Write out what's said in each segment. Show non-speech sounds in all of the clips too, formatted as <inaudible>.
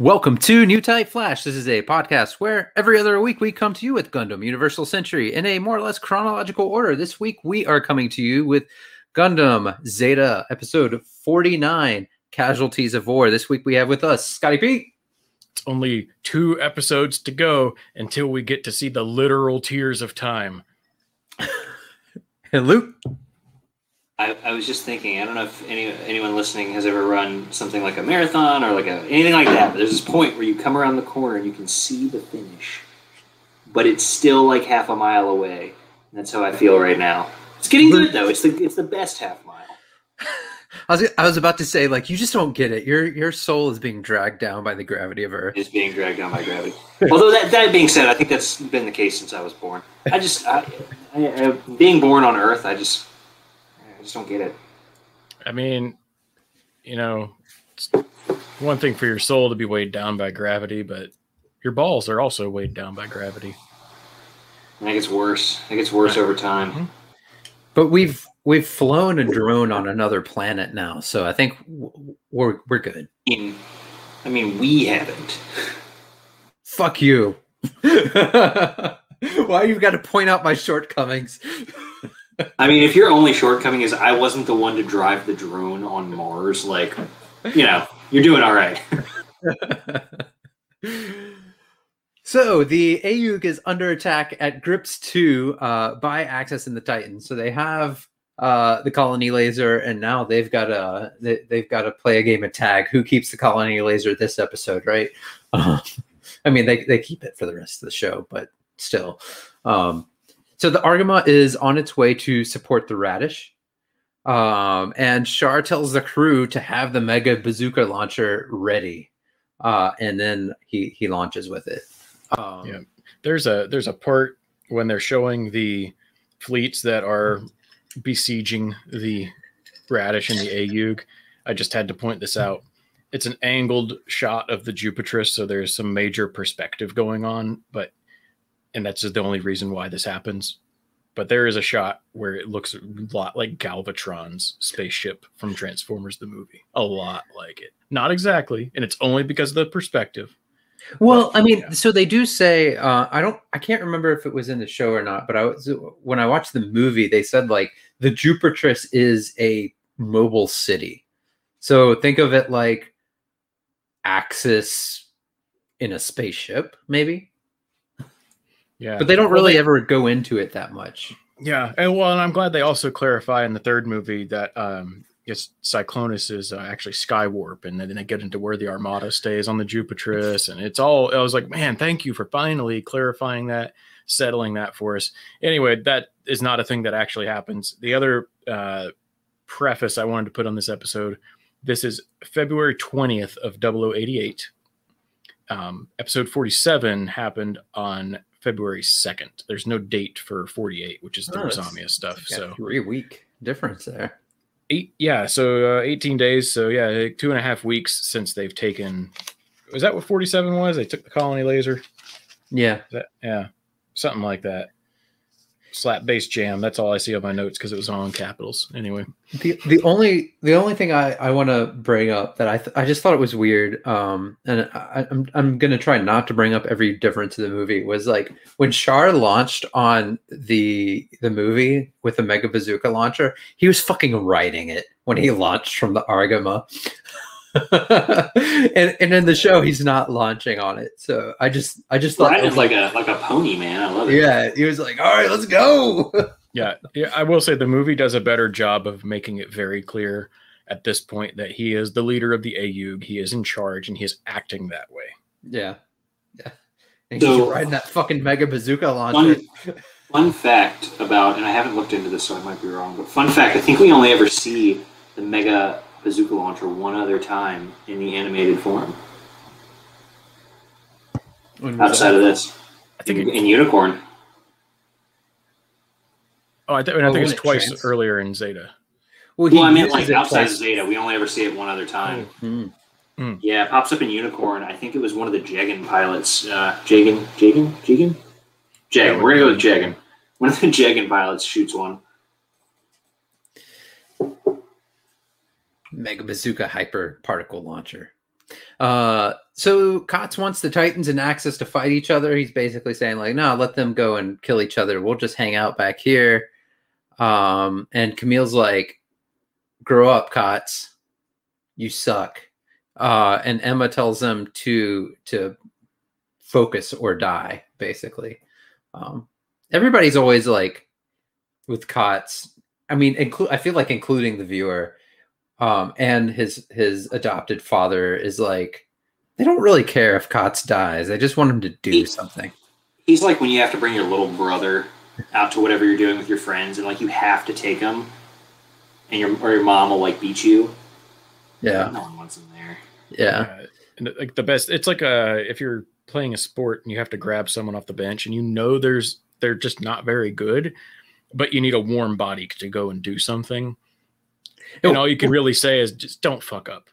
Welcome to New Type Flash. This is a podcast where every other week we come to you with Gundam Universal Century in a more or less chronological order. This week we are coming to you with Gundam Zeta episode 49 Casualties of War. This week we have with us Scotty Pete. It's only two episodes to go until we get to see the literal tears of time. <laughs> and Luke. I, I, was just thinking. I don't know if any anyone listening has ever run something like a marathon or like a, anything like that. But there's this point where you come around the corner and you can see the finish, but it's still like half a mile away. That's how I feel right now. It's getting good though. It's the it's the best half mile. <laughs> I was I was about to say like you just don't get it. Your your soul is being dragged down by the gravity of Earth. It's being dragged down by gravity. <laughs> Although that that being said, I think that's been the case since I was born. I just I, I, I, being born on Earth, I just just don't get it. I mean, you know, one thing for your soul to be weighed down by gravity, but your balls are also weighed down by gravity. I think it's worse. I think it's worse over time. Mm-hmm. But we've we've flown a drone on another planet now, so I think we're we're good. In, I mean, we haven't. Fuck you. <laughs> Why you've got to point out my shortcomings? <laughs> I mean, if your only shortcoming is I wasn't the one to drive the drone on Mars, like, you know, you're doing all right. <laughs> so the AUG is under attack at Gryps 2 uh, by Axis and the Titans. So they have uh, the colony laser, and now they've got to they, have got to play a game of tag. Who keeps the colony laser this episode, right? Um, <laughs> I mean, they they keep it for the rest of the show, but still. Um, so the Argama is on its way to support the Radish. Um, and Char tells the crew to have the mega bazooka launcher ready. Uh, and then he he launches with it. Um, yeah. There's a there's a part when they're showing the fleets that are besieging the Radish and the AUG. I just had to point this out. It's an angled shot of the Jupitris, so there's some major perspective going on, but and that's the only reason why this happens. But there is a shot where it looks a lot like Galvatron's spaceship from Transformers the movie. A lot like it. Not exactly, and it's only because of the perspective. Well, but, I mean, yeah. so they do say uh, I don't I can't remember if it was in the show or not, but I was when I watched the movie, they said like the Jupitris is a mobile city. So think of it like Axis in a spaceship, maybe. Yeah. But they don't really well, they, ever go into it that much. Yeah. And well, and I'm glad they also clarify in the third movie that um it's Cyclonus is uh, actually Skywarp, and then they get into where the Armada stays on the Jupitris, and it's all. I was like, man, thank you for finally clarifying that, settling that for us. Anyway, that is not a thing that actually happens. The other uh, preface I wanted to put on this episode: this is February 20th of 0088. Um, episode 47 happened on February 2nd. There's no date for 48, which is the oh, Rosamia stuff. So three week difference there. Eight, yeah. So uh, 18 days. So yeah, two and a half weeks since they've taken. Was that what 47 was? They took the colony laser. Yeah. That, yeah. Something like that slap bass jam. That's all I see on my notes because it was all in capitals. Anyway, the the only the only thing I, I want to bring up that I th- I just thought it was weird, um, and I, I'm I'm gonna try not to bring up every difference in the movie was like when Char launched on the the movie with the Mega Bazooka launcher, he was fucking riding it when he launched from the Argama. <laughs> and and in the show he's not launching on it. So I just I just thought it was like a like a pony man. I love it. Yeah, he was like, all right, let's go. <laughs> yeah, yeah. I will say the movie does a better job of making it very clear at this point that he is the leader of the AUG. He is in charge and he is acting that way. Yeah, yeah. And so, he's riding that fucking mega bazooka launcher. Fun, fun fact about, and I haven't looked into this, so I might be wrong. But fun fact, I think we only ever see the mega bazooka launcher one other time in the animated form. Outside that? of this, I think in, in Unicorn. Oh, I, th- I think it's twice trans- earlier in Zeta. Well, well I meant like outside of Zeta. We only ever see it one other time. Mm-hmm. Mm. Yeah, it pops up in Unicorn. I think it was one of the Jagan pilots. Uh, Jagan, Jagan, Jagan, Jagan. We're gonna go with Jagan. One of the Jagan pilots shoots one. Mega Bazooka Hyper Particle Launcher. Uh, so Kotz wants the Titans and Axis to fight each other. He's basically saying like, no, let them go and kill each other. We'll just hang out back here. Um, and Camille's like, grow up, Kotz. You suck. Uh, and Emma tells them to to focus or die, basically. Um, everybody's always like with Kotz. I mean, include I feel like including the viewer, um, and his his adopted father is like they don't really care if Kotz dies. They just want him to do He- something. He's like when you have to bring your little brother out to whatever you're doing with your friends, and like you have to take him, and your or your mom will like beat you. Yeah, No one wants him there. yeah, Uh, and like the best, it's like a if you're playing a sport and you have to grab someone off the bench and you know there's they're just not very good, but you need a warm body to go and do something. And Oh, all you can oh. really say is just don't fuck up.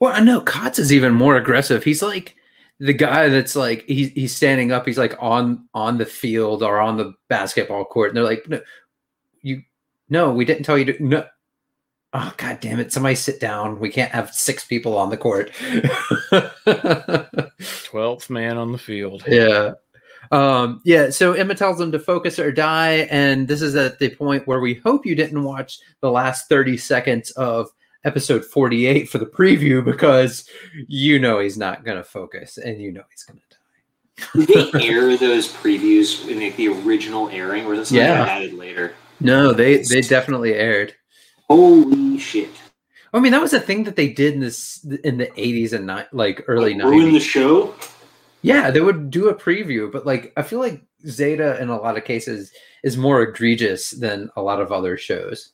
Well, I know Kotz is even more aggressive. He's like the guy that's like he's he's standing up. He's like on on the field or on the basketball court, and they're like, "No, you, no, we didn't tell you to." No, oh god damn it! Somebody sit down. We can't have six people on the court. <laughs> Twelfth man on the field. yeah, um, yeah. So Emma tells them to focus or die, and this is at the point where we hope you didn't watch the last thirty seconds of episode 48 for the preview because you know he's not going to focus and you know he's going to die. Did they air those previews in like, the original airing, or is it something Yeah. added later? No, they they definitely aired. Holy shit! I mean, that was a thing that they did in this in the 80s and ni- like early Like, ruin the show. Yeah, they would do a preview, but like I feel like Zeta in a lot of cases is more egregious than a lot of other shows.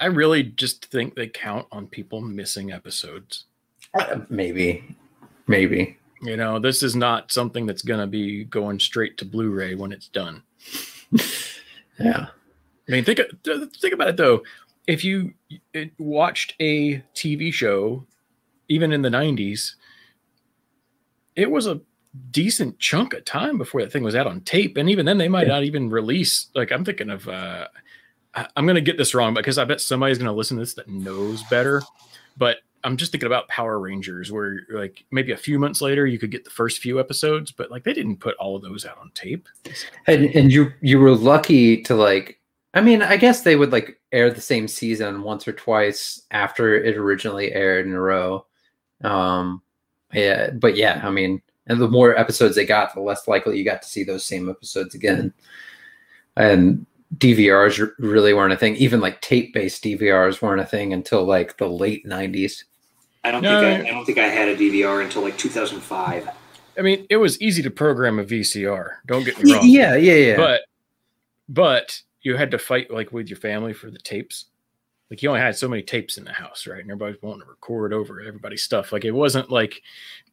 I really just think they count on people missing episodes. Uh, maybe, maybe. You know, this is not something that's going to be going straight to Blu-ray when it's done. <laughs> Yeah. I mean, think think about it though. If you watched a TV show, even in the '90s, it was a decent chunk of time before that thing was out on tape, and even then, they might Yeah. not even release. Like, I'm thinking of. Uh, I- I'm going to get this wrong because I bet somebody's going to listen to this that knows better. But I'm just thinking about Power Rangers, where like maybe a few months later you could get the first few episodes, but like they didn't put all of those out on tape. And and you you were lucky to like I mean, I guess they would like air the same season once or twice after it originally aired in a row. Um yeah, but yeah, I mean, and the more episodes they got, the less likely you got to see those same episodes again. Mm-hmm. And DVRs really weren't a thing. Even like tape-based DVRs weren't a thing until like the late 90s. I don't No, think I, I don't think I had a DVR until like 2005. I mean, it was easy to program a VCR. Don't get me wrong. Yeah, yeah, yeah. But but you had to fight like with your family for the tapes. Like you only had so many tapes in the house, right? And everybody's wanting to record over everybody's stuff. Like it wasn't like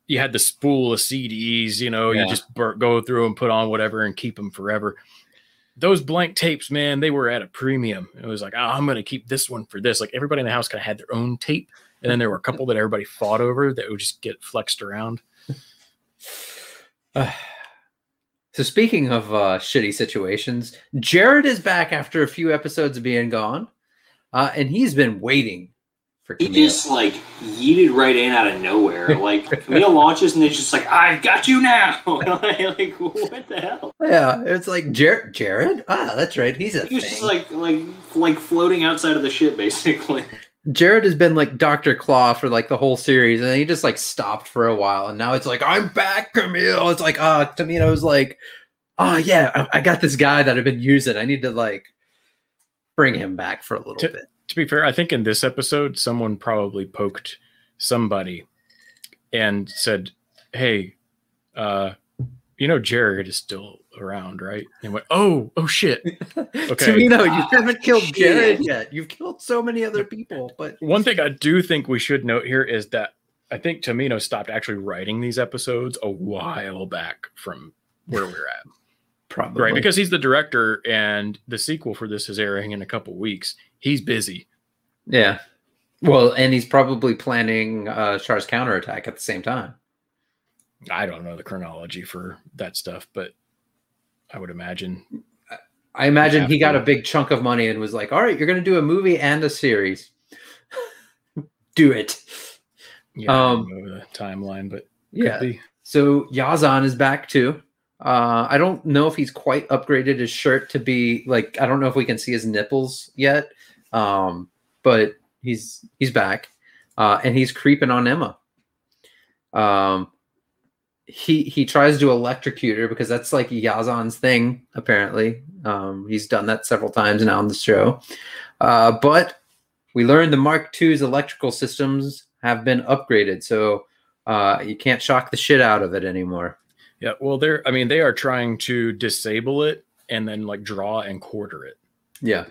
you had the spool of CDs, you know, Yeah. you just bur- go through and put on whatever and keep them forever. Those blank tapes, man, they were at a premium. It was like, oh, I'm going to keep this one for this. Like everybody in the house kind of had their own tape. And then there were a couple that everybody fought over that would just get flexed around. <sighs> <sighs> So speaking of uh, shitty situations, Jared is back after a few episodes of being gone, uh, and he's been waiting for He just like yeeted right in out of nowhere. Like <laughs> Camille launches and it's just like, I've got you now. <laughs> like what the hell? yeah, it's like Jared. Jared, ah, that's right. He's a He was just like like like floating outside of the ship basically. <laughs> Jared has been like Doctor Claw for like the whole series, and then he just like stopped for a while, and now it's like I'm back, Camille. It's like ah, Tomino's like, oh yeah, I, I got this guy that I've been using. I need to like bring him back for a little To- bit. to be fair, I think in this episode, someone probably poked somebody and said, Hey, uh, you know, Jared is still around, right? And went, Oh, oh shit. <laughs> Tomino, you Ah, haven't killed shit. Jared yet. You've killed so many other people, but One thing I do think we should note here is that I think Tomino stopped actually writing these episodes a while back from where we're at. Probably Right. Because he's the director and the sequel for this is airing in a couple weeks. He's busy. yeah. Well, and he's probably planning uh Char's counterattack at the same time. I don't know the chronology for that stuff, but I would imagine I imagine he got a big chunk of money and was like, "All right, you're going to do a movie and a series. <laughs> do it." Yeah, Um, don't know the timeline, but Yeah. be. So Yazan is back too. Uh, I don't know if he's quite upgraded his shirt to be like I don't know if we can see his nipples yet, um, but he's he's back, uh, and he's creeping on Emma. Um, he he tries to electrocute her because that's like Yazan's thing. Apparently, um, he's done that several times now on the show. Uh, but we learned the Mark II's electrical systems have been upgraded, so uh, you can't shock the shit out of it anymore. Yeah, well, they're. I mean, they are trying to disable it and then like draw and quarter it, Yeah.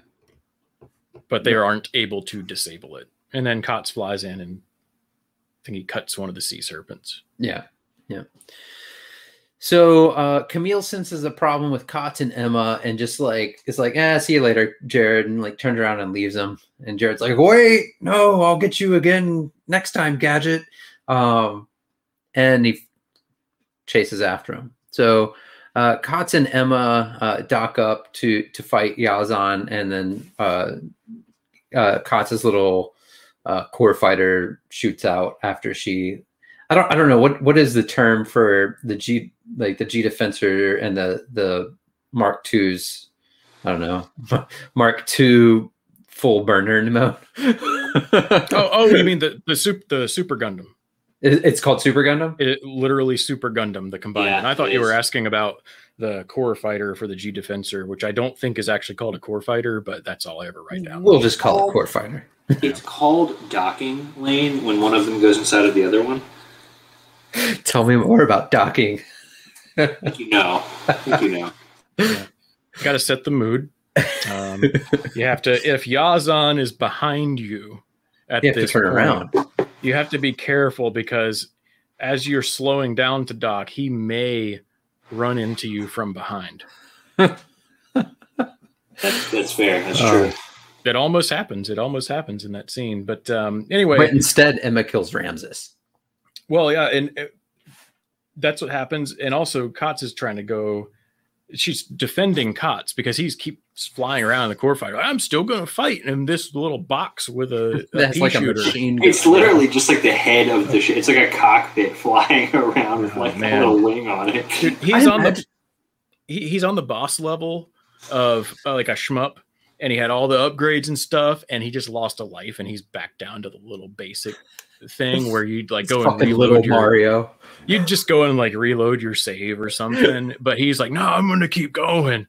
but they aren't able to disable it. And then Kotz flies in and I think he cuts one of the sea serpents. Yeah. Yeah. So uh Camille senses a problem with Kotz and Emma and just like is like, eh, see you later, Jared, and like turns around and leaves him. And Jared's like, wait, no, I'll get you again next time, gadget. Um and he chases after him. So uh Kotz and Emma uh dock up to to fight Yazan and then uh uh Kotz's little uh core fighter shoots out after she I don't I don't know what what is the term for the G like the G defensor and the the Mark II's I don't know <laughs> Mark II full burner mode. <laughs> Oh, oh, you mean the the super the super Gundam? It- it's called Super Gundam. It literally super Gundam the combined. Yeah, and I thought it you were asking about the core fighter for the G defensor, which I don't think is actually called a core fighter, but that's all I ever write down. We'll just call it Core Fighter. It's called docking lane when one of them goes inside of the other one. Tell me more about docking. I think you know. You know. <laughs> Got to set the mood. Um, <laughs> you have to if Yazan is behind you at You have to this turn point, around. You have to be careful because as you're slowing down to dock, he may run into you from behind. That's, that's fair. That's Oh. true. That almost happens. It almost happens in that scene. But um, anyway, But instead, Emma kills Ramses. Well, yeah, and uh, that's what happens. And also, Kotz is trying to go. She's defending Kotz because he's keeps flying around in the core fight. I'm still going to fight in this little box with a, <laughs> a That's pea like a shooter. machine gun. It's literally just like the head of the ship. It's like a cockpit <laughs> flying around with Oh, like man. a little wing on it. Dude, I he's on the he, he's on the boss level of uh, like a shmup, and he had all the upgrades and stuff, and he just lost a life, and he's back down to the little basic thing where you'd like It's go and fucking reload little your, Mario. You'd just go and like reload your save or something. <laughs> but he's like, no, I'm going to keep going.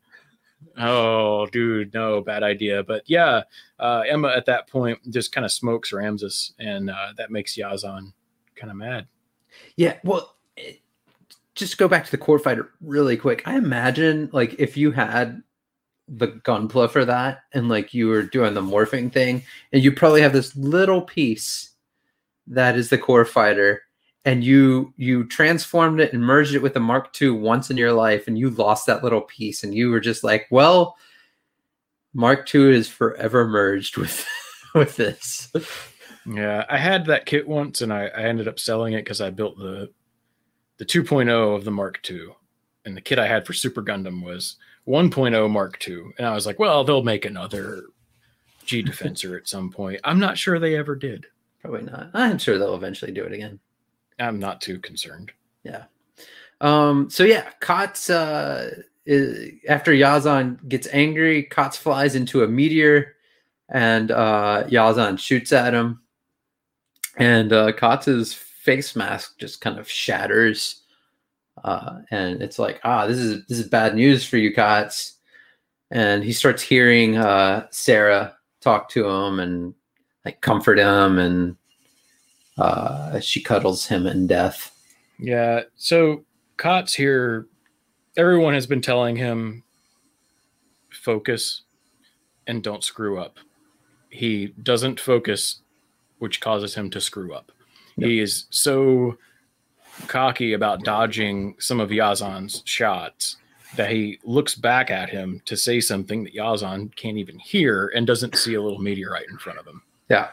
Oh, dude, no, bad idea. But yeah, uh, Emma at that point just kind of smokes Ramses, and uh, that makes Yazan kind of mad. Yeah, well, it, just go back to the core fighter really quick. I imagine like if you had the gunpla for that and like you were doing the morphing thing and you probably have this little piece that is the core fighter and you you transformed it and merged it with the mark ii once in your life and you lost that little piece and you were just like well mark ii is forever merged with <laughs> with this Yeah, I had that kit once, and I, I ended up selling it because I built the the 2.0 of the Mark II, and the kit I had for Super Gundam was 1.0 Mark II, and I was like, well, they'll make another G <laughs> Defensor at some point. I'm not sure they ever did. probably not i'm sure they'll eventually do it again I'm not too concerned. Yeah. Um, so yeah, Kotz uh is, after Yazan gets angry, Kotz flies into a meteor and uh Yazan shoots at him. And uh Kotz's face mask just kind of shatters. Uh and it's like, ah, this is this is bad news for you, Kotz. And he starts hearing uh Sarah talk to him and like comfort him and uh she cuddles him in death. Yeah, so Kotz here, everyone has been telling him focus and don't screw up. He doesn't focus, which causes him to screw up. He is so cocky about dodging some of Yazan's shots that he looks back at him to say something that Yazan can't even hear and doesn't see a little meteorite in front of him. Yeah.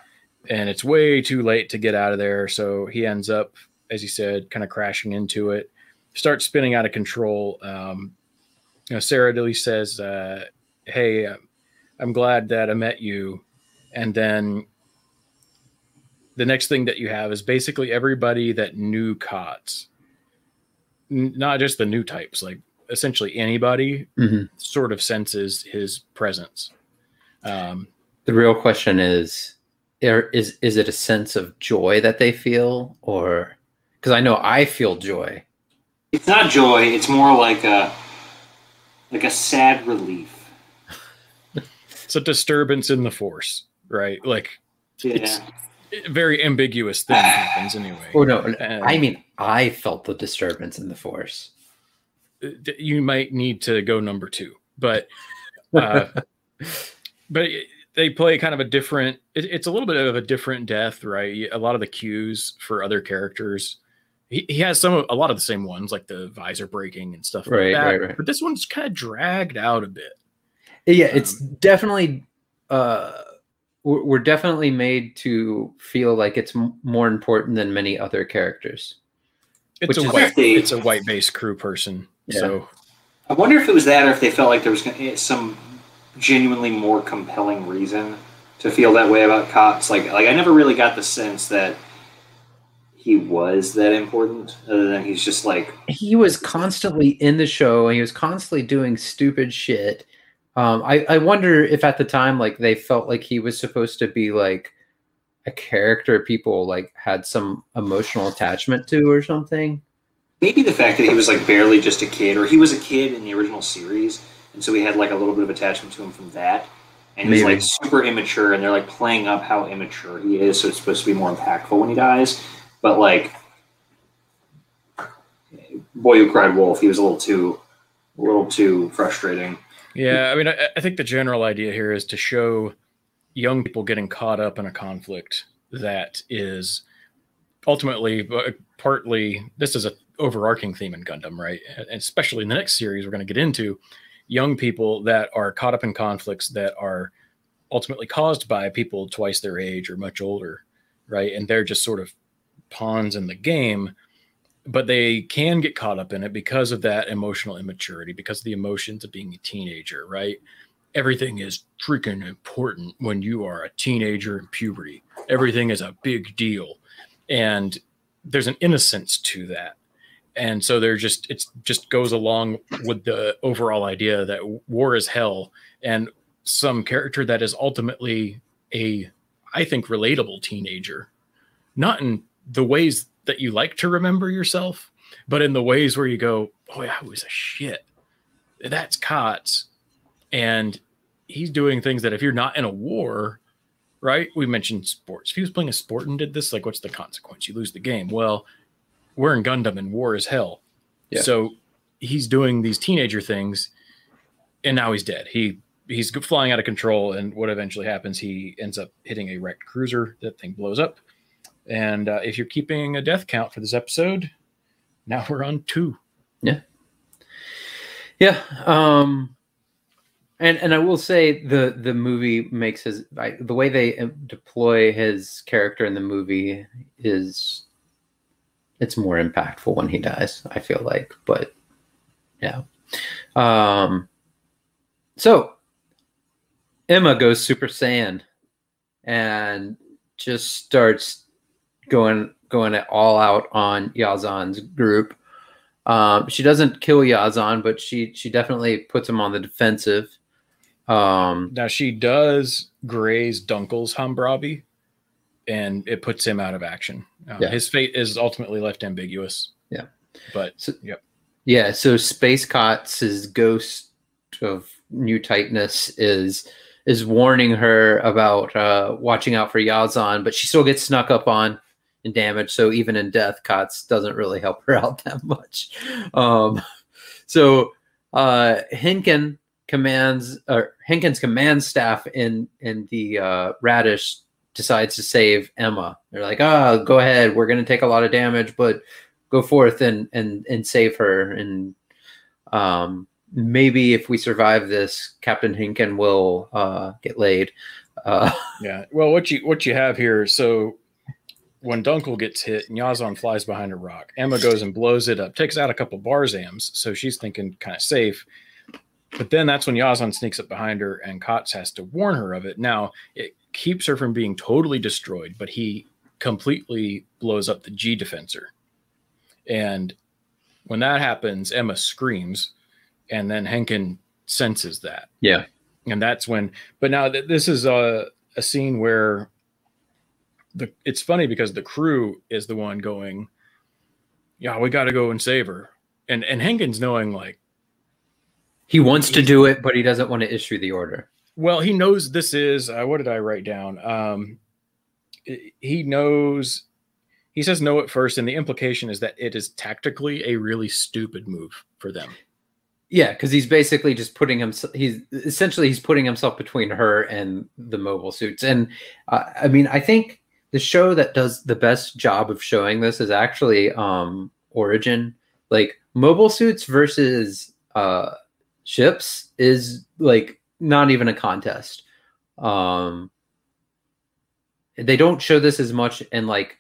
And it's way too late to get out of there. So he ends up, as you said, kind of crashing into it, starts spinning out of control. Um, you know, Sarah Dilly says, uh, Hey, I'm glad that I met you. And then the next thing that you have is basically everybody that knew Kotz, N- not just the new types, like essentially anybody Mhm. sort of senses his presence. Um, The real question is, is is it a sense of joy that they feel, or because I know I feel joy. It's not joy. It's more like a like a sad relief. it's a disturbance in the force, right? Like Yeah. It's- a very ambiguous thing happens <sighs> anyway. Oh no, And- I mean I felt the disturbance in the force. you might need to go number two but uh, <laughs> but it- they play kind of a different it, it's a little bit of a different death right a lot of the cues for other characters he, he has some a lot of the same ones like the visor breaking and stuff Right, like that right, right. but this one's kind of dragged out a bit yeah, it's Um, definitely uh we're we're definitely made to feel like it's m- more important than many other characters. it's Which a is- white They- it's a white based crew person Yeah. so I wonder if it was that, or if they felt like there was gonna- eh, some genuinely more compelling reason to feel that way about Kotz. Like, like I never really got the sense that he was that important, other than he's just like He was constantly in the show and he was constantly doing stupid shit. Um, I, I wonder if at the time like they felt like he was supposed to be like a character people like had some emotional attachment to or something. maybe the fact that he was like barely just a kid, or he was a kid in the original series, and so we had like a little bit of attachment to him from that. And he's Maybe. like super immature, and they're like playing up how immature he is, so it's supposed to be more impactful when he dies. But like, boy who cried wolf, he was a little too, a little too frustrating. Yeah, I mean, I, I think the general idea here is to show young people getting caught up in a conflict that is ultimately, uh, partly, this is a overarching theme in Gundam, right? And especially in the next series, we're going to get into young people that are caught up in conflicts that are ultimately caused by people twice their age or much older, right? And they're just sort of pawns in the game but they can get caught up in it because of that emotional immaturity, because of the emotions of being a teenager, right? Everything is freaking important when you are a teenager in puberty. Everything is a big deal. And there's an innocence to that. And so there just it's just goes along with the overall idea that war is hell and some character that is ultimately a I think relatable teenager. Not in the ways that you like to remember yourself, but in the ways where you go, "Oh yeah, I was a shit." That's Kotz, and he's doing things that if you're not in a war, right? We mentioned sports. If he was playing a sport and did this, like, what's the consequence? You lose the game. Well, we're in Gundam, and war is hell. Yeah. So he's doing these teenager things, and now he's dead. He he's flying out of control, and what eventually happens? He ends up hitting a wrecked cruiser. That thing blows up. And uh, if you're keeping a death count for this episode, now we're on two. Yeah. Yeah. Um and and I will say the the movie makes his I, the way they um, deploy his character in the movie is it's more impactful when he dies, I feel like. But yeah. Um so Emma goes Super Saiyan and just starts going going it all out on Yazan's group. Um, she doesn't kill Yazan, but she she definitely puts him on the defensive. Um, Now she does graze Dunkel's Hambrabi, and it puts him out of action. Uh, Yeah. His fate is ultimately left ambiguous. Yeah. But So- yep. yeah, so Space Kotz' ghost of new tightness is is warning her about uh, watching out for Yazan, but she still gets snuck up on and damaged. So even in death, Kotz doesn't really help her <laughs> out that much. Um, so uh, Henken commands or Henken's command staff in in the uh, Radish decides to save Emma. They're like, "Oh, go ahead. We're going to take a lot of damage, but go forth and and and save her." And um, maybe if we survive this, Captain Henken will uh, get laid. Uh, <laughs> Yeah. Well, what you what you have here, so when Dunkel gets hit and Yazan flies behind a rock, Emma goes and blows it up, takes out a couple Barzams, so she's thinking kind of safe. But then that's when Yazan sneaks up behind her and Kotz has to warn her of it. Now, it keeps her from being totally destroyed, but he completely blows up the G defensor. And when that happens, Emma screams, and then Henken senses that. Yeah. And that's when, but now th- this is a, a scene where the it's funny because the crew is the one going, yeah, we got to go and save her. And, and Henken's knowing like, He wants to do it, but he doesn't want to issue the order. Well, he knows this is, uh, what did I write down? Um, he knows, he says no at first. And the implication is that it is tactically a really stupid move for them. Yeah, because he's basically just putting himself. He's essentially he's putting himself between her and the mobile suits. And uh, I mean, I think the show that does the best job of showing this is actually um Origin. Like mobile suits versus uh ships is like not even a contest. Um they don't show this as much in like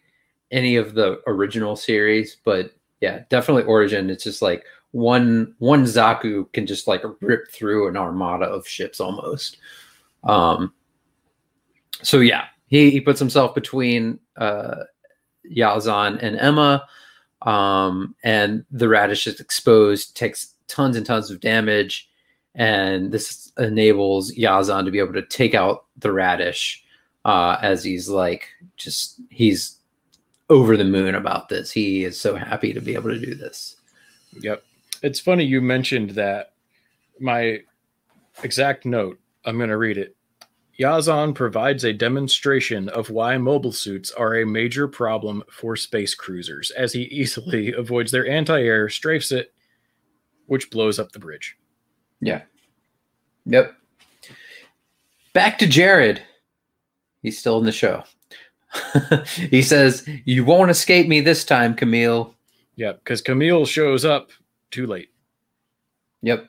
any of the original series, but yeah, definitely Origin. It's just like one one Zaku can just like rip through an armada of ships almost. Um so yeah, he, he puts himself between uh Yazan and Emma. Um and the radish is exposed, takes tons and tons of damage, and this enables Yazan to be able to take out the radish uh as he's like just he's over the moon about this. He is so happy to be able to do this. Yep. It's funny you mentioned that. My exact note, I'm going to read it. Yazan provides a demonstration of why mobile suits are a major problem for space cruisers, as he easily <laughs> avoids their anti air, strafes it, which blows up the bridge. Yeah. Yep. Back to Jared. He's still in the show. <laughs> he says, You won't escape me this time, Camille. Yep, because Camille shows up too late. Yep.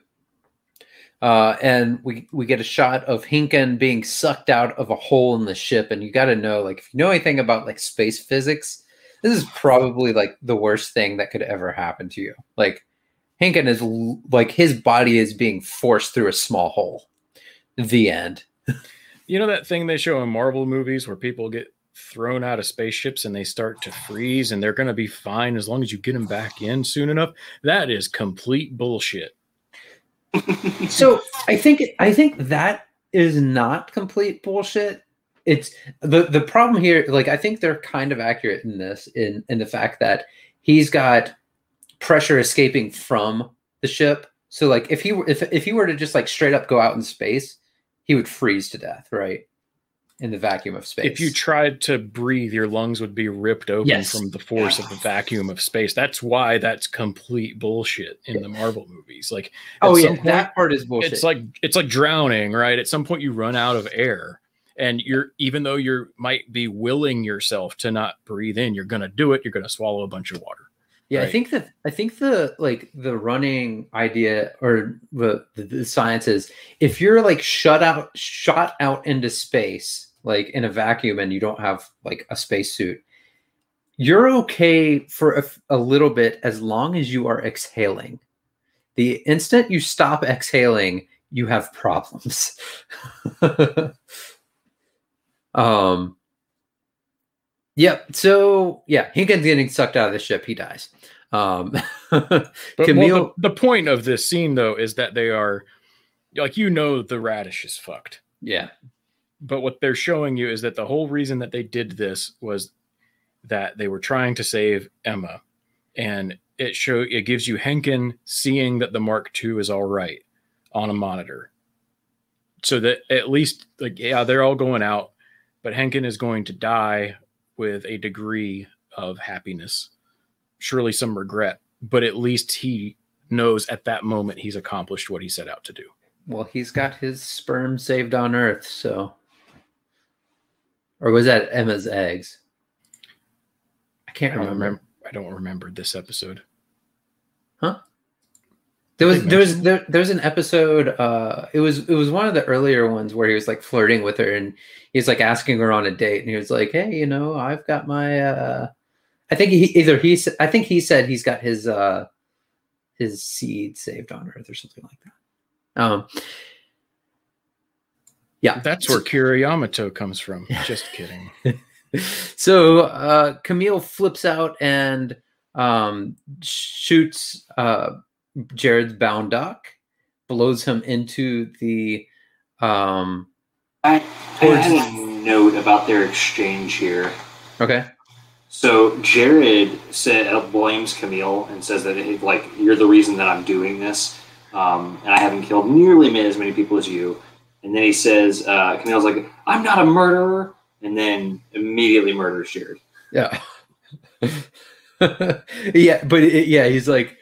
Uh, and we we get a shot of Henken being sucked out of a hole in the ship, and you got to know, like, if you know anything about like space physics, this is probably like the worst thing that could ever happen to you. Like, Henken is l- like his body is being forced through a small hole. The end. <laughs> You know that thing they show in Marvel movies where people get thrown out of spaceships and they start to freeze and they're going to be fine as long as you get them back in soon enough? That is complete bullshit. <laughs> so I think I think that is not complete bullshit. It's the the problem here. Like I think they're kind of accurate in this in in the fact that he's got pressure escaping from the ship. So like if he were if if he were to just like straight up go out in space, he would freeze to death, right? In the vacuum of space. If you tried to breathe, your lungs would be ripped open Yes. from the force of the vacuum of space. That's why that's complete bullshit in the Marvel movies. Like, oh yeah, point, that part is bullshit. it's like it's like drowning, right? At some point, you run out of air, and you're even though you might be willing yourself to not breathe in, you're gonna do it. You're gonna swallow a bunch of water. Yeah, I think that I think the like the running idea or the, the the science is if you're like shut out shot out into space like in a vacuum and you don't have like a spacesuit, you're okay for a little bit as long as you are exhaling. The instant you stop exhaling, you have problems. <laughs> um Yep. So yeah, Henken's getting sucked out of the ship. He dies. Um, <laughs> But well, Camille, the, the point of this scene, though, is that they are like you know the radish is fucked. yeah, But what they're showing you is that the whole reason that they did this was that they were trying to save Emma, and it show it gives you Henken seeing that the Mark II is all right on a monitor, so that at least like yeah they're all going out, but Henken is going to die with a degree of happiness, surely some regret, but at least he knows at that moment he's accomplished what he set out to do. well, he's got his sperm saved on Earth, so. Or was that Emma's eggs? I I can't don't remember. remember. I don't remember this episode. There was there was there, there was an episode. Uh, it was it was one of the earlier ones where he was like flirting with her, and he's like asking her on a date, and he was like, "Hey, you know, I've got my." uh I think he either he said I think he said he's got his uh his seed saved on Earth or something like that. Um. Yeah, That's where Kira Yamato comes from. Just kidding. <laughs> so uh, Camille flips out and um, shoots uh, Jared's Bound Doc, blows him into the. Um, I, I had a note about their exchange here. okay. So Jared said uh, blames Camille and says that it, like you're the reason that I'm doing this, um, and I haven't killed nearly as many people as you. And then he says uh, Camille's like I'm not a murderer, and then immediately murders Jared. Yeah. <laughs> yeah, but it, yeah, he's like,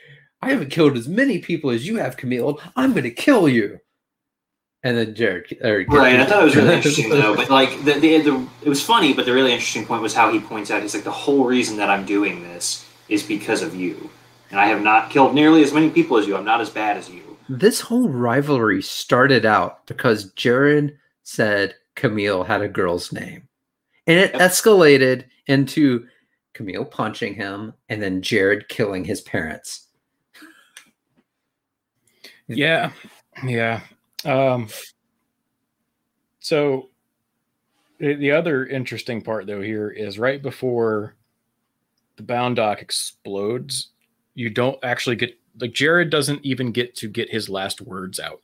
I haven't killed as many people as you have, Camille. I'm going to kill you. And then Jared, or, Right, I thought it was really interesting though. But like the, the the it was funny, but the really interesting point was how he points out he's like the whole reason that I'm doing this is because of you, and I have not killed nearly as many people as you. I'm not as bad as you. this whole rivalry started out because Jared said Camille had a girl's name. And it Yep. escalated into Camille punching him and then Jared killing his parents. Yeah, yeah. Um, so the, the other interesting part though here is right before the Bound Doc explodes, you don't actually get like Jared doesn't even get to get his last words out.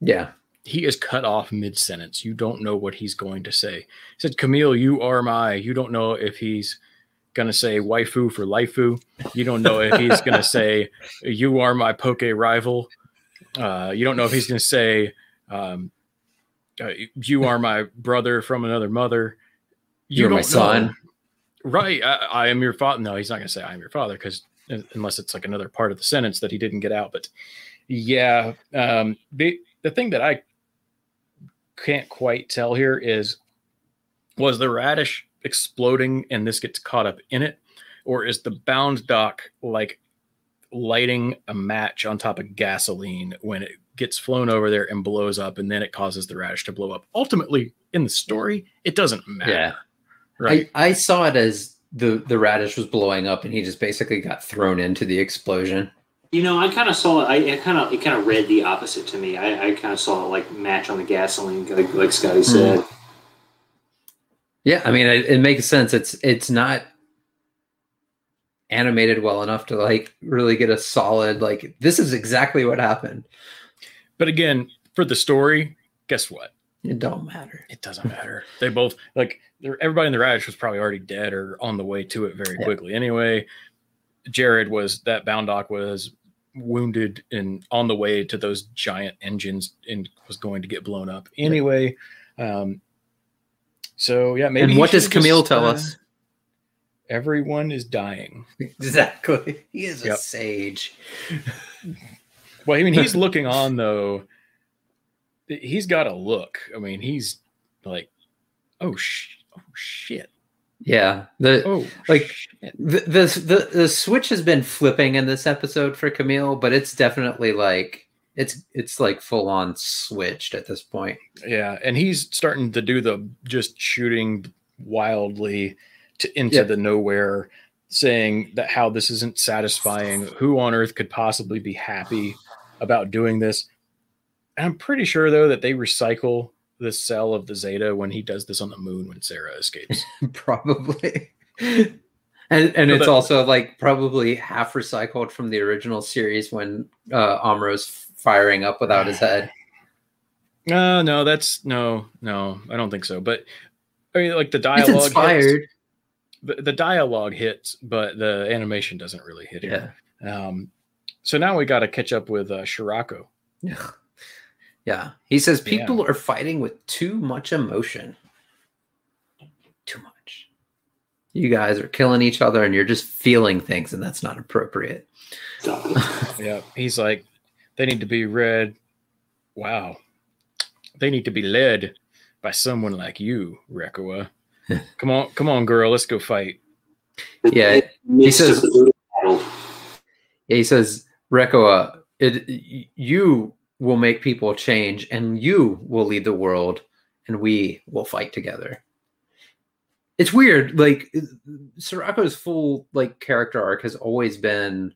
Yeah. He is cut off mid sentence. You don't know what he's going to say. He said, Camille, you are my. You don't know if he's going to say waifu for laifu. You don't know if he's going to say, you are my poke rival. Uh, you don't know if he's going to say, um, uh, you are my brother from another mother. You're my don't know. son. Right. I, I am your father. No, he's not going to say I am your father because unless it's like another part of the sentence that he didn't get out. But yeah, um, the, the thing that I can't quite tell here is was the radish exploding and this gets caught up in it, or is the Bound Doc like lighting a match on top of gasoline when it gets flown over there and blows up and then it causes the radish to blow up? Ultimately, in the story, it doesn't matter. Yeah. Right. I, I saw it as the, the radish was blowing up and he just basically got thrown into the explosion. You know, I kind of saw it. I, I kind of it kind of read the opposite to me. I, I kind of saw it like match on the gasoline, like, like Scotty said. Yeah, I mean it, it makes sense. It's it's not animated well enough to like really get a solid like this is exactly what happened. But again, for the story, guess what? It don't matter. It doesn't matter. They both like everybody in the radish was probably already dead or on the way to it very Yeah. quickly. Anyway, Jared was that Bound Doc was wounded and on the way to those giant engines and was going to get blown up. Anyway, um, so yeah, maybe and what does Camille just, tell uh, us? Everyone is dying. <laughs> Exactly. He is a Yep. sage. <laughs> Well, I mean, he's looking on though. He's got a look. I mean, he's like, oh, sh- oh shit, Yeah. The oh, Like, the, the the the switch has been flipping in this episode for Camille, but it's definitely like it's it's like full on switched at this point. yeah, and he's starting to do the just shooting wildly to into Yep. the nowhere, saying that how this isn't satisfying. Who on earth could possibly be happy about doing this? And I'm pretty sure though that they recycle the cell of the Zeta when he does this on the moon when Sarah escapes. <laughs> probably. And and it's also like probably half recycled from the original series when uh Amuro's firing up without his head. No, <sighs> no, that's no, no, I don't think so. But I mean, like the It's dialogue, hits, inspired. the, the dialogue hits, but the animation doesn't really hit Yeah. it. Um, so now we got to catch up with uh, Scirocco. Yeah. Yeah. He says Yeah. people are fighting with too much emotion. Too much. You guys are killing each other and you're just feeling things, and that's not appropriate. <laughs> Yeah, he's like, they need to be read. Wow, they need to be led by someone like you, Reccoa. <laughs> come on, come on, girl, let's go fight. Yeah, Midst of says- the brutal battle. Yeah, he says, Reccoa, it, you will make people change and you will lead the world and we will fight together. It's weird. Like Scirocco's full like character arc has always been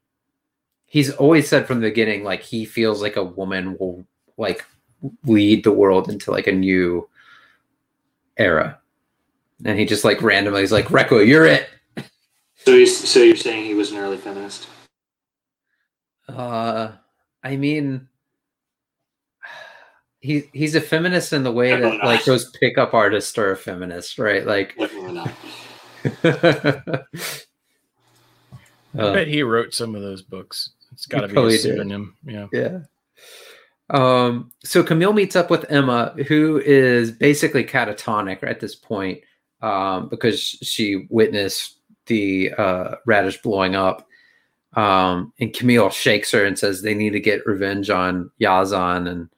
he's always said from the beginning like he feels like a woman will like lead the world into like a new era. and he just like randomly is like, "Rekko, you're it." So he's so you're saying he was an early feminist? Uh, I mean, he he's a feminist in the way Definitely that not. like those pickup artists are a feminist, right? Like, Definitely not. <laughs> I uh, bet he wrote some of those books. It's got to be probably a did. pseudonym. Yeah. yeah. Um, so Camille meets up with Emma, who is basically catatonic at this point, um, because she witnessed the uh, radish blowing up. Um, and Camille shakes her and says they need to get revenge on Yazan. And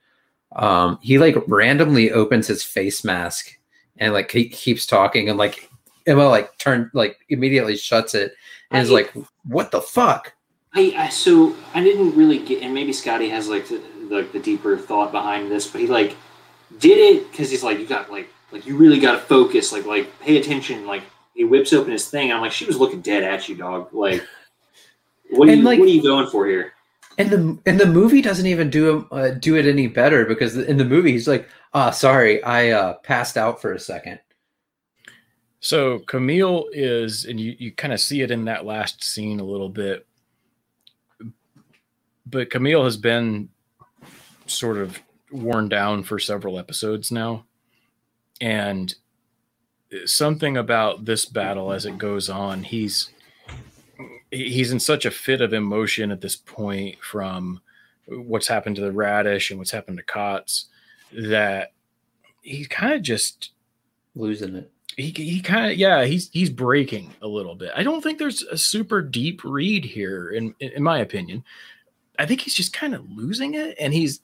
um, he like randomly opens his face mask and like he keeps talking and like Emma like turned like immediately shuts it and is like, "What the fuck?" I, I so I didn't really get, and maybe Scotty has like the, the, the deeper thought behind this, but he like did it because he's like, you got like like you really got to focus, like like pay attention. Like he whips open his thing, and I'm like, she was looking dead at you, dog. Like, <laughs> what are And, you like- what are you going for here? And the and the movie doesn't even do uh, do it any better because in the movie he's like, "Ah, sorry, I uh, passed out for a second. So Camille is, and you, you kind of see it in that last scene a little bit, but Camille has been sort of worn down for several episodes now. And something about this battle as it goes on, he's he's in such a fit of emotion at this point from what's happened to the radish and what's happened to Kotz that he's kind of just Losing it. he he kind of yeah he's he's breaking a little bit. I don't think there's a super deep read here in in my opinion. I think he's just kind of losing it, and he's.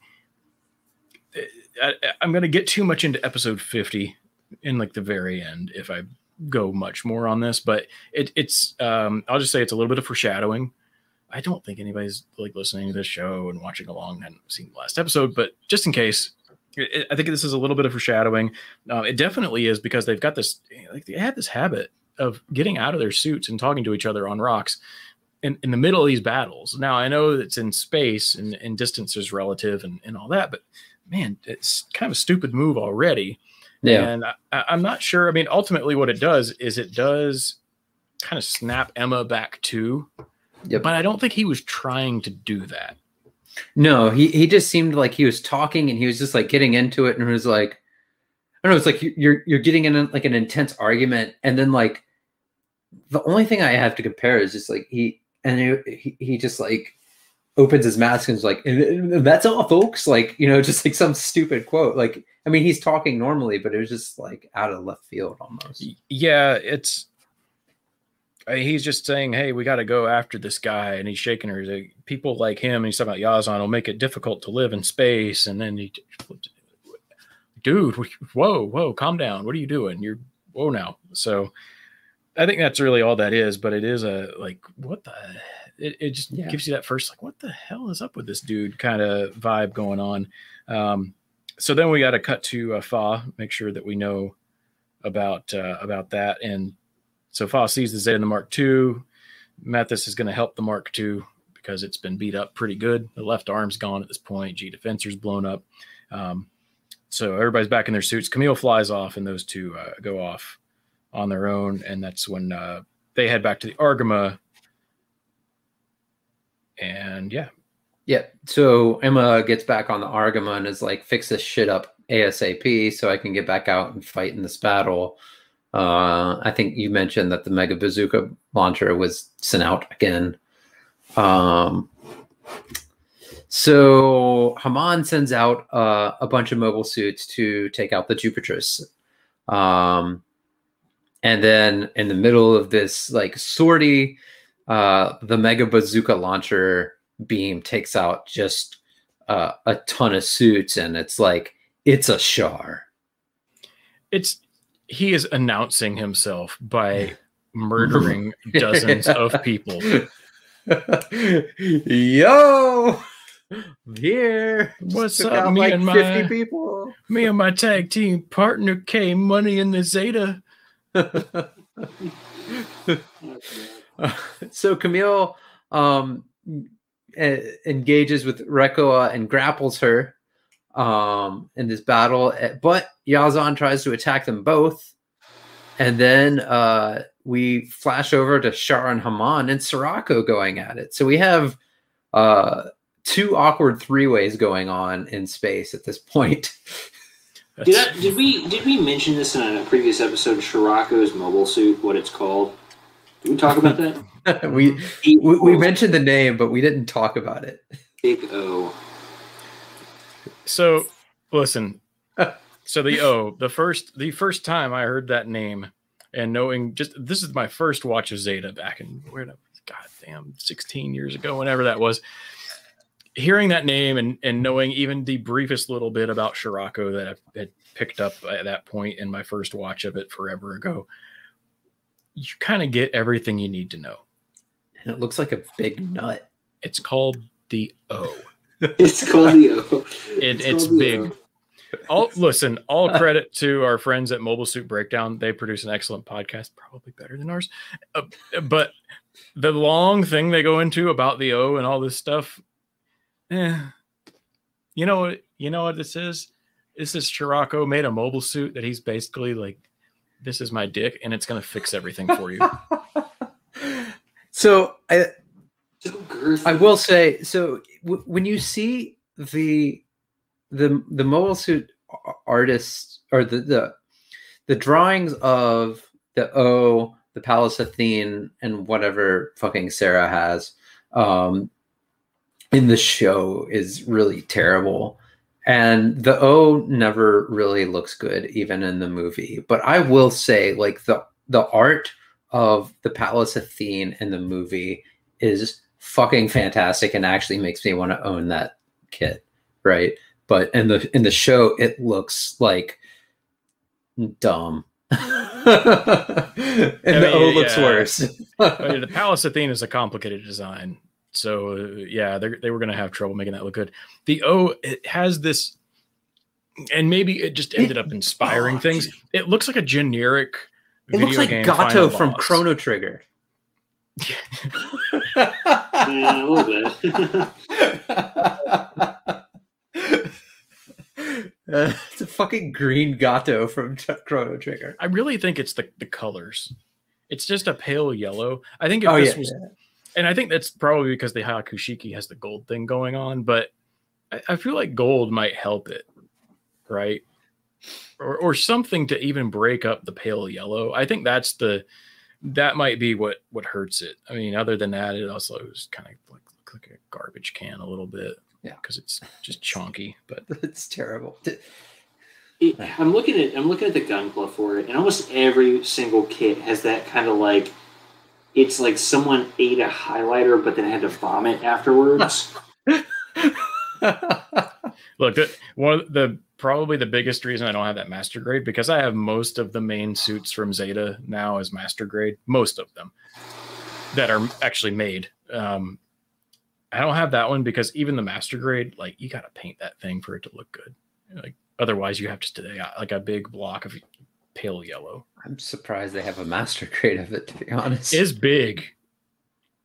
I, I'm going to get too much into episode 50 in like the very end if I go much more on this, but it, it's um, I'll just say it's a little bit of foreshadowing. I don't think anybody's like listening to this show and watching along and seen the last episode, but just in case, it, I think this is a little bit of foreshadowing. Uh, it definitely is because they've got this like they had this habit of getting out of their suits and talking to each other on rocks in, in the middle of these battles. Now I know it's in space and, and distance is relative and, and all that, but man, it's kind of a stupid move already. Yeah. And I, I'm not sure. I mean, ultimately, what it does is it does kind of snap Emma back too. Yep. But I don't think he was trying to do that. No, he he just seemed like he was talking and he was just like getting into it and it was like, I don't know. It's like you- you're you're getting in like an intense argument and then like the only thing I have to compare is just like he and he he, just like opens his mask and is like, "And- and that's all, folks. Like you know, <laughs> just like some stupid quote. Like I mean, he's talking normally, but it was just like out of left field almost. Yeah, it's. I mean, he's just saying, "Hey, we got to go after this guy," and he's shaking her. He's like, People like him, and he's talking about Yazan will make it difficult to live in space. And then he, dude, whoa, whoa, calm down. What are you doing? You're whoa now. So, I think that's really all that is. But it is a like, what the? It, it just Yeah. gives you that first like, what the hell is up with this dude? Kind of vibe going on. Um, so then we got to cut to uh, Fa, make sure that we know about uh, about that. And so Fa sees the Zeta in the Mark II. Mathis is going to help the Mark II because it's been beat up pretty good. The left arm's gone at this point. G Defenser's blown up. Um, so everybody's back in their suits. Camille flies off, and those two uh, go off on their own. And that's when uh, they head back to the Argama. And yeah, Yeah. So Emma gets back on the Argama and is like, fix this shit up ASAP so I can get back out and fight in this battle. Uh, I think you mentioned that the Mega Bazooka launcher was sent out again. Um, so Haman sends out uh, a bunch of mobile suits to take out the Jupitris. Um, and then in the middle of this like sortie, uh, the Mega Bazooka launcher beam takes out just uh, a ton of suits, and it's like it's a Char. it's he is announcing himself by <laughs> murdering dozens of people. <laughs> Yo, here. What's up, me like and 50 my- people. Me and my tag team partner K Money in the Zeta. <laughs> so Camille um, engages with Reccoa and grapples her um, in this battle, eh, but Yazan tries to attack them both. and then uh, we flash over to Char and Haman and Scirocco going at it. So we have uh, two awkward three ways going on in space at this point. <laughs> Did, I, did we did we mention this in a previous episode? Scirocco's mobile suit, what it's called? Did we talk about that? <laughs> we, we we mentioned the name, but we didn't talk about it. Big O. So listen, so the O, the first the first time I heard that name and knowing just this is my first watch of Zeta back in where God damn 16 years ago, whenever that was. Hearing that name and, and knowing even the briefest little bit about Scirocco that I had picked up at that point in my first watch of it forever ago, you kind of get everything you need to know. And it looks like a big nut. It's called the O. <laughs> it's called the O. It, it's, it's big. All listen, all <laughs> credit to our friends at Mobile Suit Breakdown. They produce an excellent podcast, probably better than ours. Uh, but the long thing they go into about the O and all this stuff, eh, you know what? You know what this is? This is Scirocco made a mobile suit that he's basically like, this is my dick, and it's gonna fix everything for you. <laughs> so I, I will say, so w- when you see the the the mobile suit artists or the the the drawings of the O, the Pallas Athene, and whatever fucking Sarah has um, in the show is really terrible. And the O never really looks good, even in the movie. But I will say, like the the art of the Pallas Athene in the movie is fucking fantastic and actually makes me want to own that kit. Right but in the in the show it looks like dumb <laughs> and I mean, the O looks yeah. worse. I mean, the Pallas Athene is a complicated design, so uh, yeah, they were going to have trouble making that look good. The O it has this, and maybe it just ended up inspiring oh, things. It looks like a generic. It looks like Gato from boss. Chrono Trigger. yeah, a little bit. Uh, it's a fucking green Gato from Chrono Trigger. I really think it's the, the colors. It's just a pale yellow. I think if oh, this yeah, was, yeah. And I think that's probably because the Hyakushiki has the gold thing going on, but I, I feel like gold might help it, right? Or, or something to even break up the pale yellow. I think that's the that might be what what hurts it. I mean, other than that, it also is kind of like like a garbage can a little bit. Yeah, because it's just chunky, but <laughs> it's terrible. <sighs> I'm looking at I'm looking at the gun Gunpla for it, and almost every single kit has that kind of like it's like someone ate a highlighter but then had to vomit afterwards. <laughs> Look, one of the probably the biggest reason I don't have that master grade because I have most of the main suits from Zeta now as master grade, most of them that are actually made. Um, I don't have that one because even the master grade, like you got to paint that thing for it to look good. Like otherwise, you have just today like a big block of pale yellow. I'm surprised they have a master grade of it. To be honest, is big.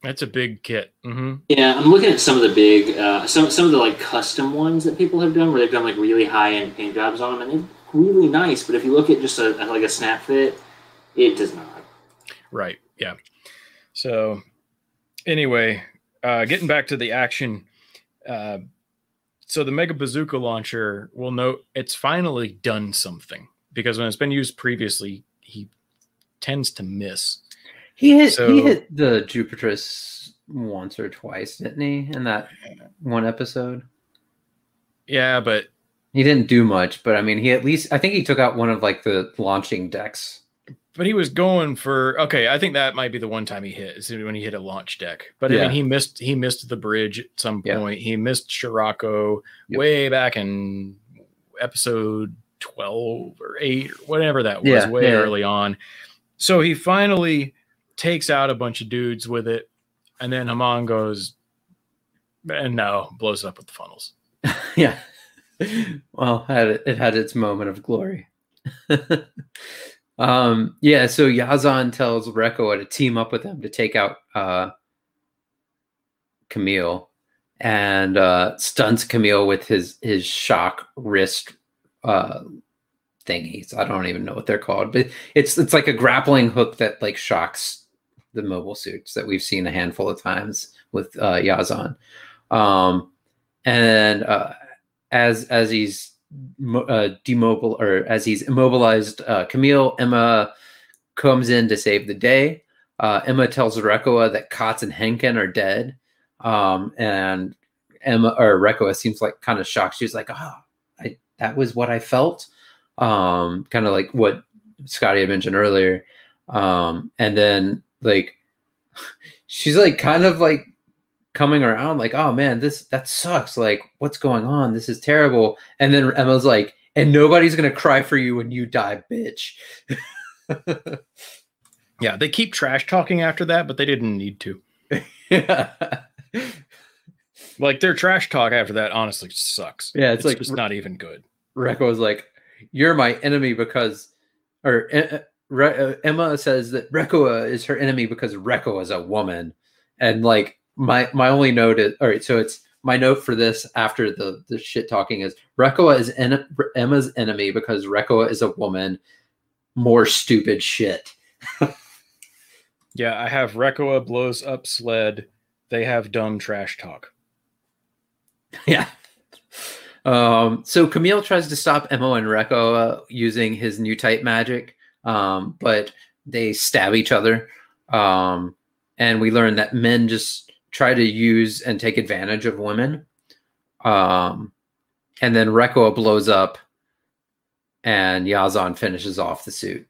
That's a big kit. Mm-hmm. Yeah, I'm looking at some of the big, uh, some some of the like custom ones that people have done, where they've done like really high end paint jobs on them, and they're really nice. But if you look at just a like a snap fit, it does not. Right. Yeah. So, anyway, uh, getting back to the action, uh, so the Mega Bazooka launcher will note it's finally done something because when it's been used previously, he tends to miss. He hit so, he hit the Jupitris once or twice, didn't he? In that one episode. Yeah, but he didn't do much. But I mean, he at least I think he took out one of like the launching decks but he was going for okay. I think that might be the one time he hit is when he hit a launch deck. But yeah. I mean, he missed he missed the bridge at some point. Yeah. He missed Scirocco yep. way back in episode twelve or eight or whatever that was, yeah, way early on. So he finally takes out a bunch of dudes with it, and then Haman goes, and now blows up with the funnels. <laughs> yeah. Well, had it had its moment of glory. <laughs> Um, yeah, so Yazan tells Reccoa to team up with him to take out uh, Camille and uh, stunts Camille with his his shock wrist uh, thingies. I don't even know what they're called, but it's it's like a grappling hook that like shocks the mobile suits that we've seen a handful of times with uh, Yazan. Um, and uh, as as he's uh, demobile or as he's immobilized uh, Camille, Emma comes in to save the day. Uh, Emma tells Reccoa that Kotz and Henken are dead. Um, and Emma or Reccoa seems like kind of shocked. She's like, oh, that was what I felt. Um, kind of like what Scotty had mentioned earlier. Um, and then like <laughs> she's like kind of like coming around like, oh man, this that sucks. Like, what's going on? This is terrible. And then Emma's like, and nobody's gonna cry for you when you die, bitch. <laughs> yeah, they keep trash talking after that, but they didn't need to. <laughs> yeah. Like their trash talk after that honestly sucks. Yeah, it's, it's like just not even good. Reccoa was like, "You're my enemy because," or uh, Re- uh, Emma says that Reccoa is her enemy because Reccoa is a woman, and like my my only note is all right. So it's my note for this after the the shit talking is Reccoa is en- Emma's enemy because Reccoa is a woman. More stupid shit. <laughs> yeah, I have Reccoa blows up sled. They have dumb trash talk. <laughs> Yeah. Um, so Camille tries to stop Emma and Reccoa using his new type magic um, but they stab each other. Um, and we learn that men just try to use and take advantage of women. Um, and then Reccoa blows up, and Yazan finishes off the suit.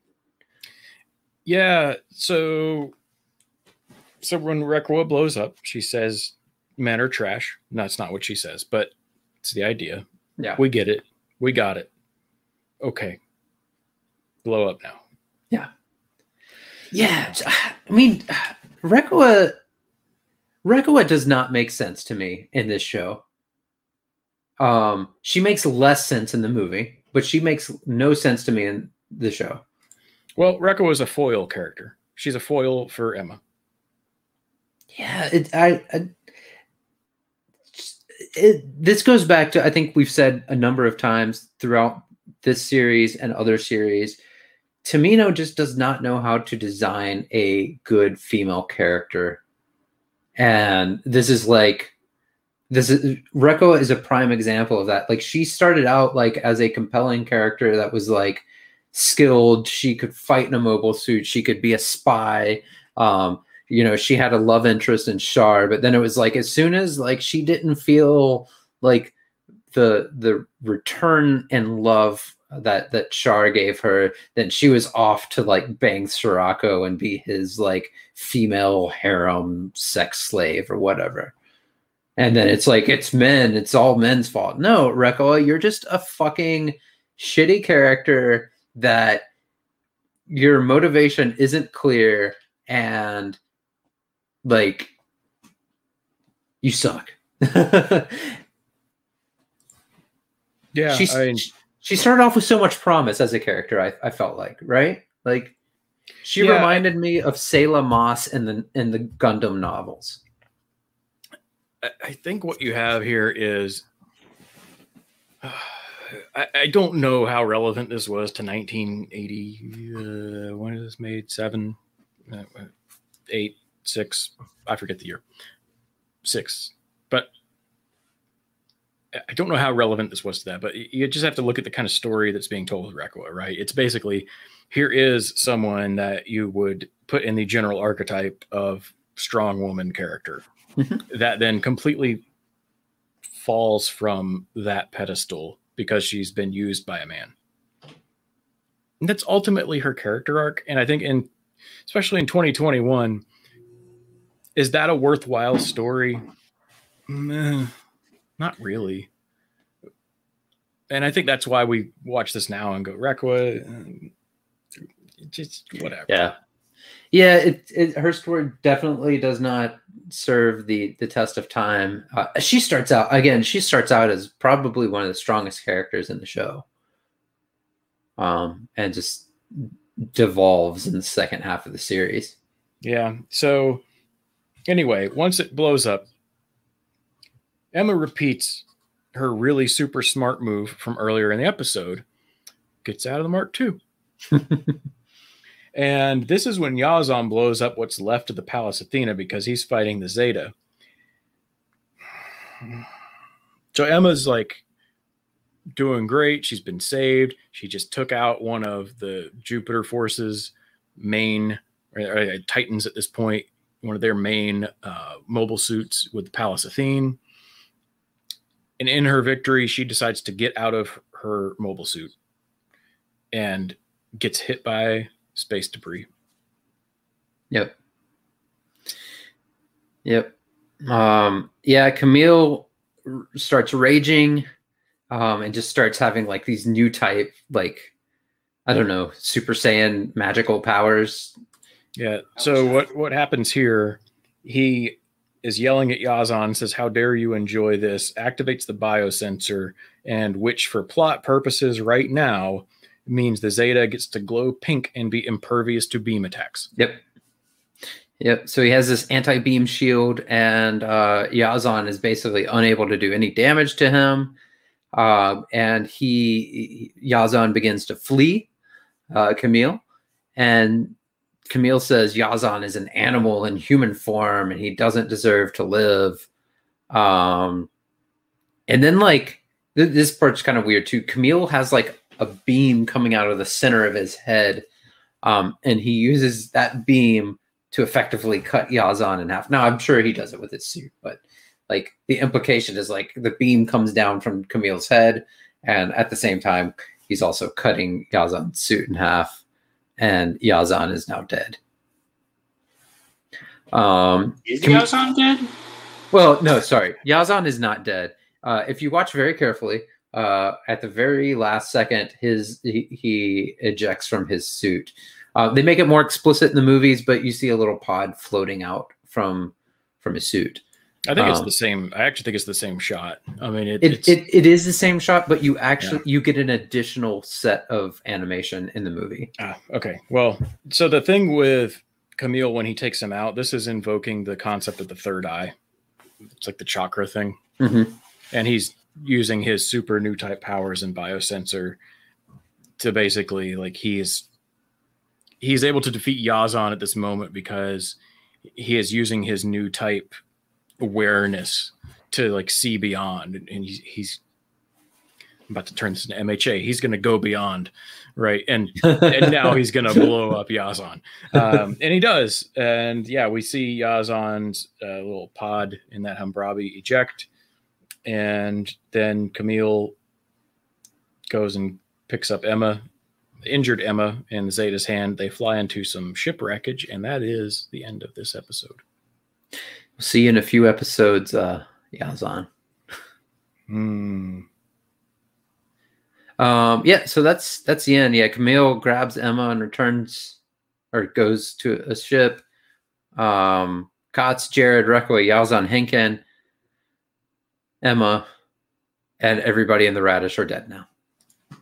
Yeah, so so when Reccoa blows up, she says men are trash. No, that's not what she says, but it's the idea. Yeah. We get it. We got it. Okay. Blow up now. Yeah. Yeah. I mean, Reccoa, Reccoa does not make sense to me in this show. Um, she makes less sense in the movie, but she makes no sense to me in the show. Well, Reccoa is a foil character. She's a foil for Emma. Yeah, it, I, I it, this goes back to I think we've said a number of times throughout this series and other series Tomino just does not know how to design a good female character. And this is like this is Reccoa is a prime example of that. Like she started out like as a compelling character that was like skilled, she could fight in a mobile suit, she could be a spy. Um, you know, she had a love interest in Char, but then it was like as soon as like she didn't feel like the the return and love that that Char gave her, then she was off to like bang Scirocco and be his like female harem sex slave or whatever. And then it's like it's men, it's all men's fault. No, Reccoa, you're just a fucking shitty character that your motivation isn't clear and like you suck. <laughs> yeah, She's, I mean, she started off with so much promise as a character. I, I felt like right, like she Yeah, reminded me of Sayla Mass in the in the Gundam novels. I- I think what you have here is <sighs> I, I don't know how relevant this was to 1980. Uh, when is this made? Seven, uh, eight, six. I forget the year. Six, but I- don't know how relevant this was to that. But you just have to look at the kind of story that's being told with Reccoa, right? It's basically here is someone that you would put in the general archetype of strong woman character mm-hmm. that then completely falls from that pedestal because she's been used by a man. And that's ultimately her character arc. And I think in especially in 2021, is that a worthwhile story? Meh, not really. And I think that's why we watch this now and go, Reccoa, just whatever. Yeah, yeah. It, it her story definitely does not serve the the test of time. Uh, she starts out again. She starts out as probably one of the strongest characters in the show, um, and just devolves in the second half of the series. Yeah. So anyway, once it blows up, Emma repeats her really super smart move from earlier in the episode, gets out of the Mark II. <laughs> and this is when Yazan blows up what's left of the Pallas Athena because he's fighting the Zeta. So Emma's like doing great. She's been saved. She just took out one of the Jupiter forces main or, or Titans at this point, one of their main uh, mobile suits with the Pallas Athene. And in her victory, she decides to get out of her mobile suit and gets hit by space debris. Yep. Yep. Um, yeah, Camille starts raging um, and just starts having like these new type, like, I don't know, Super Saiyan magical powers. Yeah. So what what happens here? He is yelling at Yazan, says, "How dare you enjoy this?" Activates the biosensor, and which, for plot purposes, right now means the Zeta gets to glow pink and be impervious to beam attacks. Yep. Yep. So he has this anti beam shield, and uh, Yazan is basically unable to do any damage to him. Um, and he Yazan begins to flee uh, Camille, and Camille says Yazan is an animal in human form, and he doesn't deserve to live. Um, and then like th- this part's kind of weird too. Camille has like a beam coming out of the center of his head, um, and he uses that beam to effectively cut Yazan in half. Now I'm sure he does it with his suit, but like the implication is like the beam comes down from Camille's head, and at the same time he's also cutting Yazan's suit in half, and Yazan is now dead. Um, Is Can we- Yazan dead? well, no, sorry, Yazan is not dead. Uh, if you watch very carefully, uh, at the very last second, his he, he ejects from his suit. Uh, they make it more explicit in the movies, but you see a little pod floating out from from his suit. I think it's Um, the same. I actually think it's the same shot. I mean, it, It, it's it, it is the same shot, but you actually you get an additional set of animation in the movie. Ah, okay. Well, so the thing with Camille when he takes him out, this is invoking the concept of the third eye. It's like the chakra thing, Mhm. and he's using his super new type powers and biosensor to basically like he's he's able to defeat Yazan at this moment because he is using his new type awareness to like see beyond, and and he's, he's I'm about to turn this into MHA. He's going to go beyond, right? And and now he's gonna <laughs> blow up Yazan, um, and he does. And yeah, we see Yazan's uh, little pod in that Hambrabi eject, and then Camille goes and picks up Emma, injured Emma, in Zeta's hand. They fly into some shipwreckage, and that is the end of this episode. See you in a few episodes, uh, Yazan. Hmm. Um, yeah, so that's that's the end. Yeah, Camille grabs Emma and returns or goes to a ship. Um, Kotz, Jared, Reccoa, Yazan, Henken, Emma, and everybody in the radish are dead now.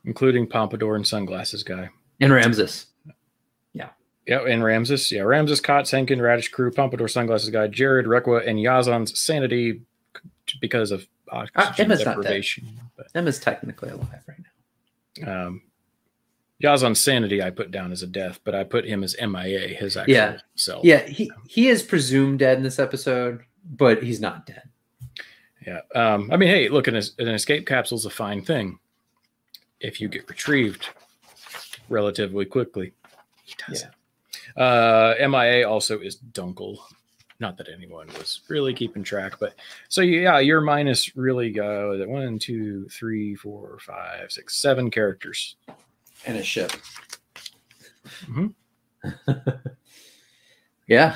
including Pompadour and sunglasses guy. And Ramses. Yeah, and Ramses. Yeah, Ramses, Kotz, Henken, Radish Crew, Pompadour, Sunglasses Guy, Jared, Reccoa, and Yazan's sanity because of oxygen Emma's not dead. deprivation. Emma's technically alive right now. um, Yazan's sanity I put down as a death, but I put him as MIA, his actual Yeah. self. Yeah, he he is presumed dead in this episode, but he's not dead. Yeah. Um, I mean, hey, look, an, an escape capsule is a fine thing if you get retrieved relatively quickly. He doesn't. Uh, MIA also is Dunkel. Not that anyone was really keeping track, but so yeah, your minus really go that one, two, three, four, five, six, seven characters. And a ship. Mhm. <laughs> yeah.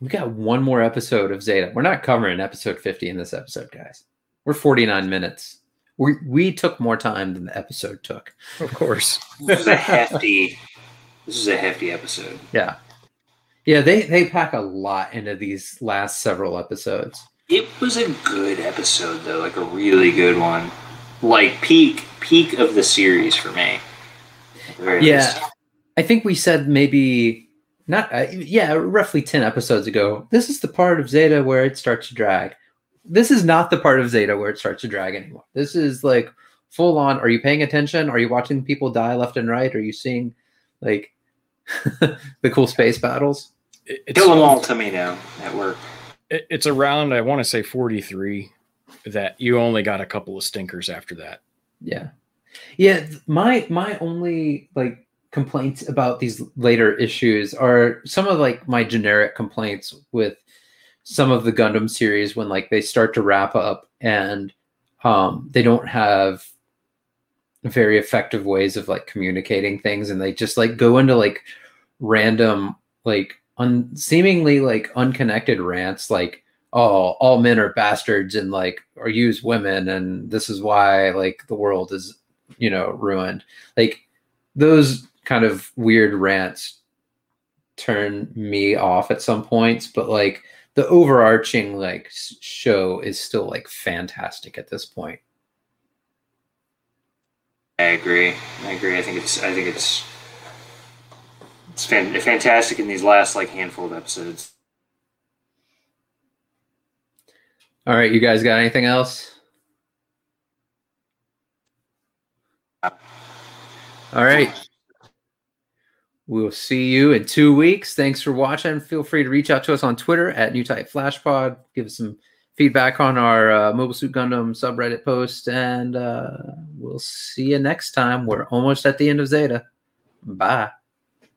We got one more episode of Zeta. We're not covering episode 50 in this episode, guys. We're 49 minutes. We we took more time than the episode took. Of course. This is a hefty. This is a hefty episode. Yeah. Yeah, they they pack a lot into these last several episodes. It was a good episode though, like a really good one. Like peak peak of the series for me. Very Yeah. least. I think we said maybe not uh, yeah, roughly 10 episodes ago. This is the part of Zeta where it starts to drag. This is not the part of Zeta where it starts to drag anymore. This is like full on. Are you paying attention? Are you watching people die left and right? Are you seeing like <laughs> the cool space battles? It- it's, Kill them all to me now at work. it- it's around I want to say 43 that you only got a couple of stinkers after that. Yeah. Yeah, my my only like complaints about these later issues are some of like my generic complaints with some of the Gundam series when like they start to wrap up and um they don't have very effective ways of like communicating things and they just like go into like random like un- seemingly like unconnected rants like oh all men are bastards and like or use women and this is why like the world is you know ruined. Like those kind of weird rants turn me off at some points but like the overarching like show is still like fantastic at this point I agree. I agree. I think it's. I think it's. It's fan- fantastic in these last like handful of episodes. all right you guys got anything else all right We'll see you in two weeks. Thanks for watching. Feel free to reach out to us on Twitter at New Type Flashpod. Give us some feedback on our uh, Mobile Suit Gundam subreddit post, and uh, we'll see you next time. We're almost at the end of Zeta. Bye.